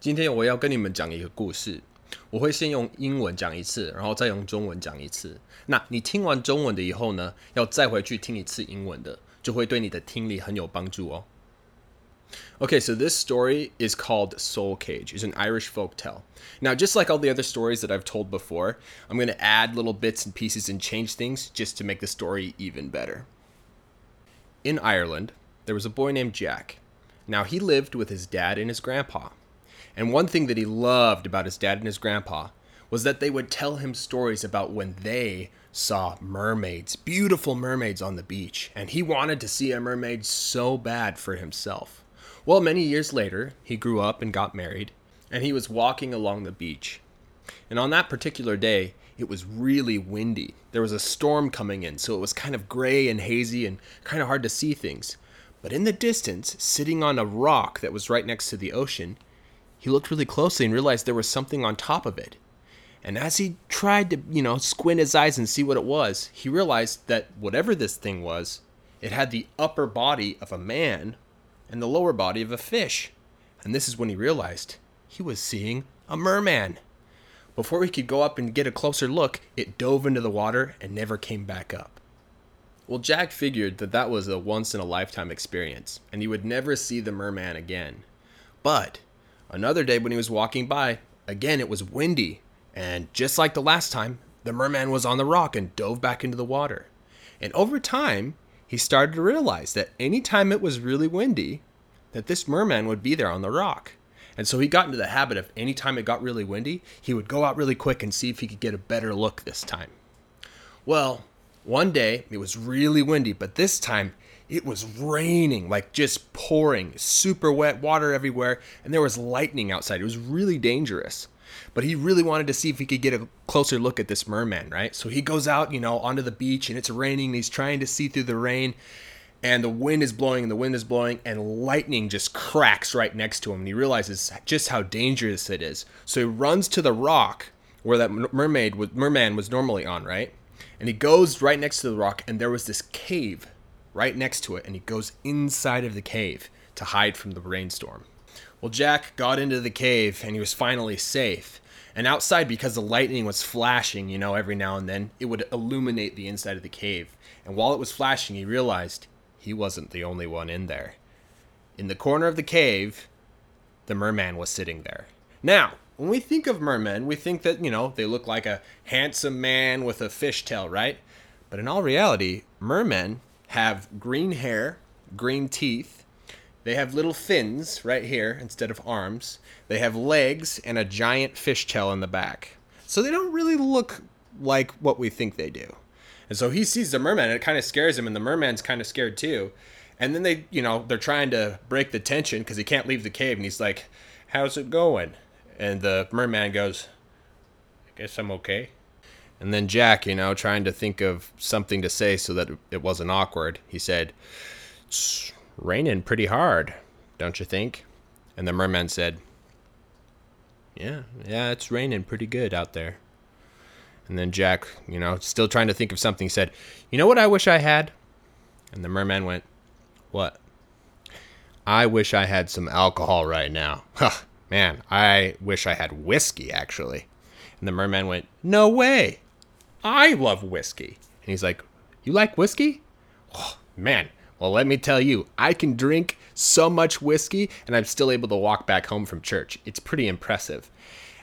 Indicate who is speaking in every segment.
Speaker 1: 今天我要跟你们讲一个故事，我会先用英文讲一次，然后再用中文讲一次。那你听完中文的以后呢，要再回去听一次英文的，就会对你的听力很有帮助哦。Okay, so this story is called Soul Cage. It's an Irish folk tale. Now, just like all the other stories that I've told before, I'm going to add little bits and pieces and change things just to make the story even better. In Ireland, there was a boy named Jack. Now, he lived with his dad and his grandpa. And one thing that he loved about his dad and his grandpa was that they would tell him stories about when they saw mermaids, beautiful mermaids on the beach. And he wanted to see a mermaid so bad for himself. Well, many years later, he grew up and got married, and he was walking along the beach. And on that particular day, it was really windy. There was a storm coming in, so it was kind of gray and hazy and kind of hard to see things. But in the distance, sitting on a rock that was right next to the ocean, he looked really closely and realized there was something on top of it. And as he tried to, you know, squint his eyes and see what it was, he realized that whatever this thing was, it had the upper body of a man and the lower body of a fish. And this is when he realized he was seeing a merman. Before he could go up and get a closer look, it dove into the water and never came back up. Well, Jack figured that that was a once in a lifetime experience, and he would never see the merman again. But another day when he was walking by, again it was windy, and just like the last time, the merman was on the rock and dove back into the water. And over time, he started to realize that any time it was really windy, that this merman would be there on the rock. And so he got into the habit of any time it got really windy, he would go out really quick and see if he could get a better look this time. Well, one day it was really windy, but this time it was raining, like just pouring, super wet water everywhere, and there was lightning outside. It was really dangerous. But he really wanted to see if he could get a closer look at this merman, right? So he goes out, you know, onto the beach and it's raining and he's trying to see through the rain and the wind is blowing and the wind is blowing and lightning just cracks right next to him and he realizes just how dangerous it is. So he runs to the rock where that mermaid merman was normally on, right? And he goes right next to the rock and there was this cave right next to it and he goes inside of the cave to hide from the rainstorm. Well, Jack got into the cave and he was finally safe. And outside, because the lightning was flashing, you know, every now and then, it would illuminate the inside of the cave. And while it was flashing, he realized he wasn't the only one in there. In the corner of the cave, the merman was sitting there. Now, when we think of mermen, we think that, you know, they look like a handsome man with a fishtail, right? But in all reality, mermen have green hair, green teeth, they have little fins right here instead of arms. They have legs and a giant fish tail in the back. So they don't really look like what we think they do. And so he sees the merman and it kind of scares him and the merman's kind of scared too. And then they, you know, they're trying to break the tension because he can't leave the cave and he's like, "How's it going?" And the merman goes, "I guess I'm okay." And then Jack, you know, trying to think of something to say so that it wasn't awkward, he said, It's raining pretty hard, don't you think? And the merman said, Yeah, yeah, it's raining pretty good out there. And then Jack, you know, still trying to think of something, said, You know what I wish I had? And the merman went, What? I wish I had some alcohol right now. Huh, man, I wish I had whiskey, actually. And the merman went, No way. I love whiskey. And he's like, You like whiskey? Oh, man, well, let me tell you, I can drink so much whiskey and I'm still able to walk back home from church. It's pretty impressive.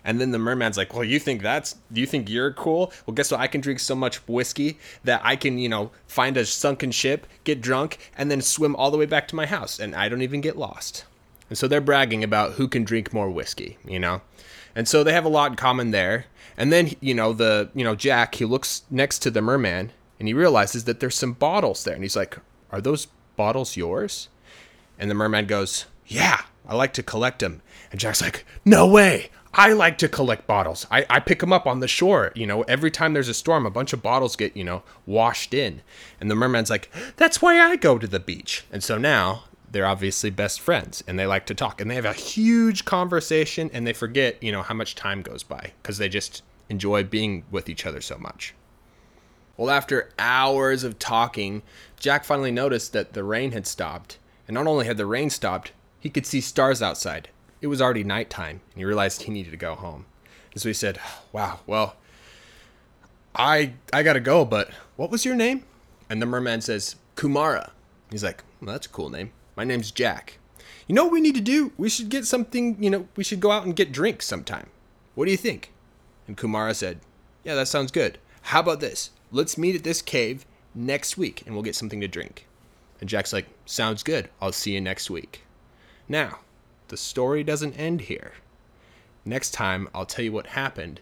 Speaker 1: And then the merman's like, "Well, you think that's you think you're cool? Well, guess what? I can drink so much whiskey that I can, you know, find a sunken ship, get drunk, and then swim all the way back to my house and I don't even get lost." And so they're bragging about who can drink more whiskey, you know? And so they have a lot in common there. And then, you know, the, you know, Jack, he looks next to the merman and he realizes that there's some bottles there and he's like, are those bottles yours? And the merman goes, Yeah, I like to collect them. And Jack's like, No way. I like to collect bottles. I, I pick them up on the shore. You know, every time there's a storm, a bunch of bottles get, you know, washed in. And the merman's like, That's why I go to the beach. And so now they're obviously best friends and they like to talk and they have a huge conversation and they forget, you know, how much time goes by because they just enjoy being with each other so much. Well, after hours of talking, Jack finally noticed that the rain had stopped. And not only had the rain stopped, he could see stars outside. It was already nighttime and he realized he needed to go home. And so he said, Wow, well, I I gotta go, but what was your name? And the merman says, Kumara. He's like, well, that's a cool name. My name's Jack. You know what we need to do? We should get something, you know, we should go out and get drinks sometime. What do you think? And Kumara said, Yeah, that sounds good. How about this? Let's meet at this cave next week and we'll get something to drink. And Jack's like, Sounds good. I'll see you next week. Now, the story doesn't end here. Next time, I'll tell you what happened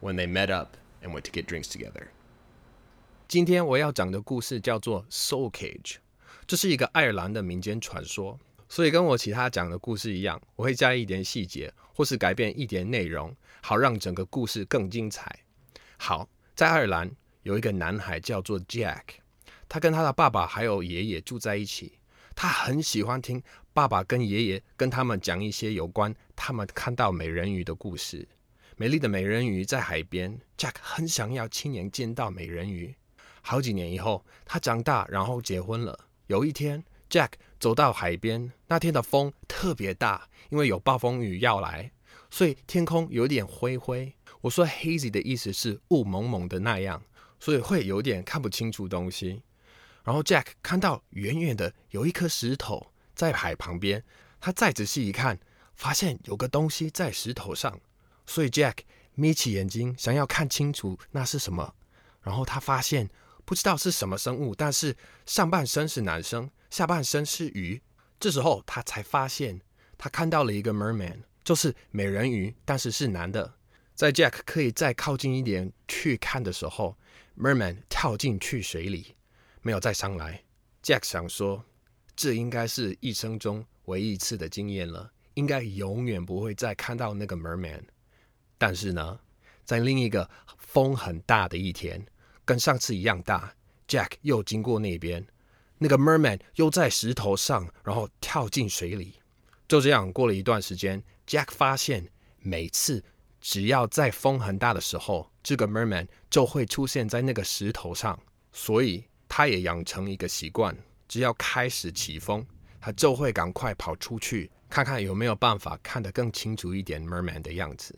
Speaker 1: when they met up and went to get drinks together. 今天我要讲的故事叫做《Soul Cage》， 这是一个爱尔兰的民间传说。所以跟我其他讲的故事一样，我会加一点细节，或是改变一点内容，好让整个故事更精彩。好，在爱尔兰有一个男孩叫做 Jack，他跟他的爸爸还有爷爷住在一起。他很喜欢听爸爸跟爷爷跟他们讲一些有关他们看到美人鱼的故事。美丽的美人鱼在海边，Jack 很想要亲眼见到美人鱼。好几年以后，他长大，然后结婚了。有一天，Jack 走到海边，那天的风特别大，因为有暴风雨要来，所以天空有点灰灰。我说 hazy 的意思是雾蒙蒙的那样，所以会有点看不清楚东西。然后 Jack 看到远远的有一颗石头在海旁边，他再仔细一看，发现有个东西在石头上，所以 Jack 眯起眼睛想要看清楚那是什么。然后他发现不知道是什么生物，但是上半身是男生，下半身是鱼。这时候他才发现，他看到了一个 merman，就是美人鱼，但是是男的。在 Jack 可以再靠近一点去看的时候，merman 跳进去水里。没有再上来。Jack 想说，这应该是一生中唯一一次的经验了，应该永远不会再看到那个 merman。但是呢，在另一个风很大的一天，跟上次一样大，Jack 又经过那边，那个 merman 又在石头上，然后跳进水里。就这样过了一段时间，Jack 发现每次只要在风很大的时候，这个 merman 就会出现在那个石头上，所以。他也养成一个习惯，只要开始起风，他就会赶快跑出去，看看有没有办法看得更清楚一点 merman 的样子。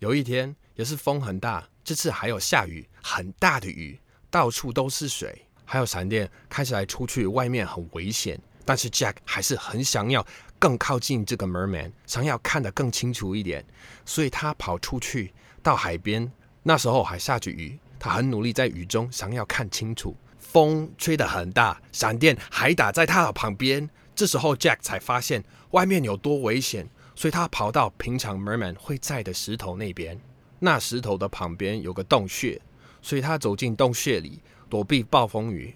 Speaker 1: 有一天也是风很大，这次还有下雨，很大的雨，到处都是水，还有闪电，看起来出去外面很危险。但是 Jack 还是很想要更靠近这个 merman，想要看得更清楚一点，所以他跑出去到海边。那时候还下着雨，他很努力在雨中想要看清楚。风吹得很大，闪电还打在他的旁边。这时候，Jack 才发现外面有多危险，所以他跑到平常 Merman 会在的石头那边。那石头的旁边有个洞穴，所以他走进洞穴里躲避暴风雨。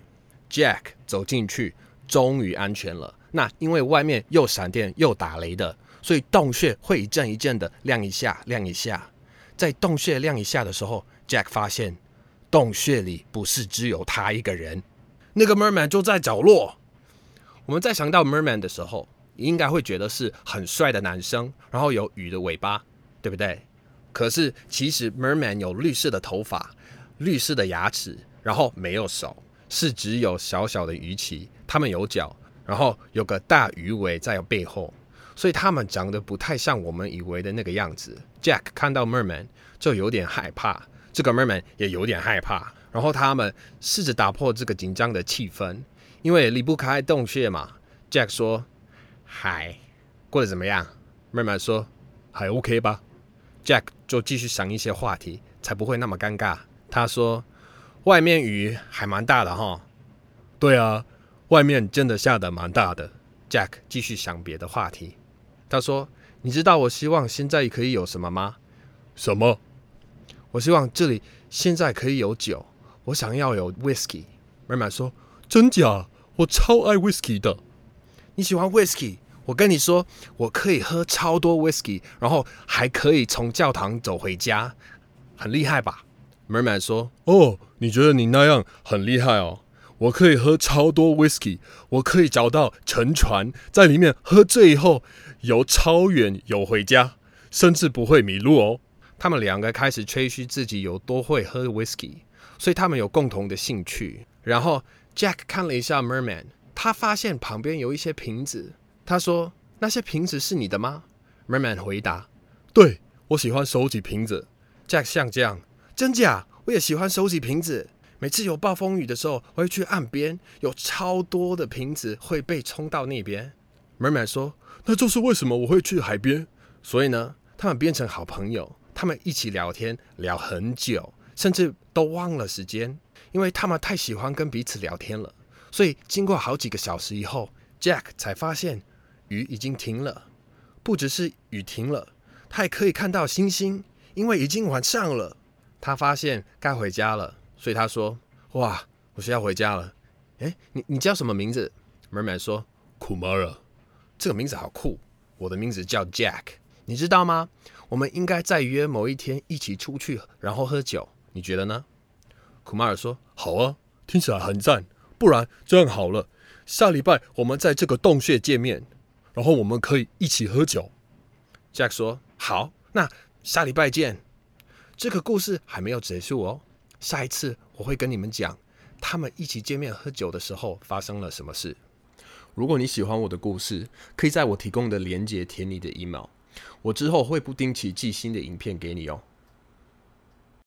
Speaker 1: Jack 走进去，终于安全了。那因为外面又闪电又打雷的，所以洞穴会一阵一阵的亮一下，亮一下。在洞穴亮一下的时候，Jack 发现。洞穴里不是只有他一个人，那个 merman 就在角落。我们在想到 merman 的时候，应该会觉得是很帅的男生，然后有鱼的尾巴，对不对？可是其实 merman 有绿色的头发、绿色的牙齿，然后没有手，是只有小小的鱼鳍。它们有脚，然后有个大鱼尾在背后，所以它们长得不太像我们以为的那个样子。Jack 看到 merman 就有点害怕。这哥们们也有点害怕，然后他们试着打破这个紧张的气氛，因为离不开洞穴嘛。Jack 说：“嗨，过得怎么样？”妹妹说：“还 OK 吧。”Jack 就继续想一些话题，才不会那么尴尬。他说：“外面雨还蛮大的哈。”“对啊，外面真的下的蛮大的。”Jack 继续想别的话题。他说：“你知道我希望现在可以有什么吗？”“什么？”我希望这里现在可以有酒，我想要有 whisky。妹妹说：“真假？我超爱 whisky 的。你喜欢 whisky？我跟你说，我可以喝超多 whisky，然后还可以从教堂走回家，很厉害吧？”？”Merman 说：“哦，你觉得你那样很厉害哦？我可以喝超多 whisky，我可以找到沉船，在里面喝醉以后游超远游回家，甚至不会迷路哦。”他们两个开始吹嘘自己有多会喝 whisky，所以他们有共同的兴趣。然后 Jack 看了一下 Merman，他发现旁边有一些瓶子。他说：“那些瓶子是你的吗 Merman 回答：“对我喜欢收集瓶子。”Jack 像这样，真假？我也喜欢收集瓶子。每次有暴风雨的时候，我会去岸边，有超多的瓶子会被冲到那边。Merman 说：“那就是为什么我会去海边。”所以呢，他们变成好朋友，他们一起聊天聊很久，甚至都忘了时间，因为他们太喜欢跟彼此聊天了。所以经过好几个小时以后，Jack 才发现雨已经停了。不只是雨停了，他还可以看到星星，因为已经晚上了。他发现该回家了，所以他说：“哇，我是要回家了。”哎，你你叫什么名字？Merman 说：“Kumara。”这个名字好酷。我的名字叫 Jack。你知道吗？我们应该再约某一天一起出去，然后喝酒。你觉得呢？？”Kumara 说：“好啊，听起来很赞。不然这样好了，下礼拜我们在这个洞穴见面，然后我们可以一起喝酒。”Jack 说：“好，那下礼拜见。”这个故事还没有结束哦，下一次我会跟你们讲他们一起见面喝酒的时候发生了什么事。如果你喜欢我的故事，可以在我提供的链接填你的 email。我之后会不定期寄新的影片给你哦。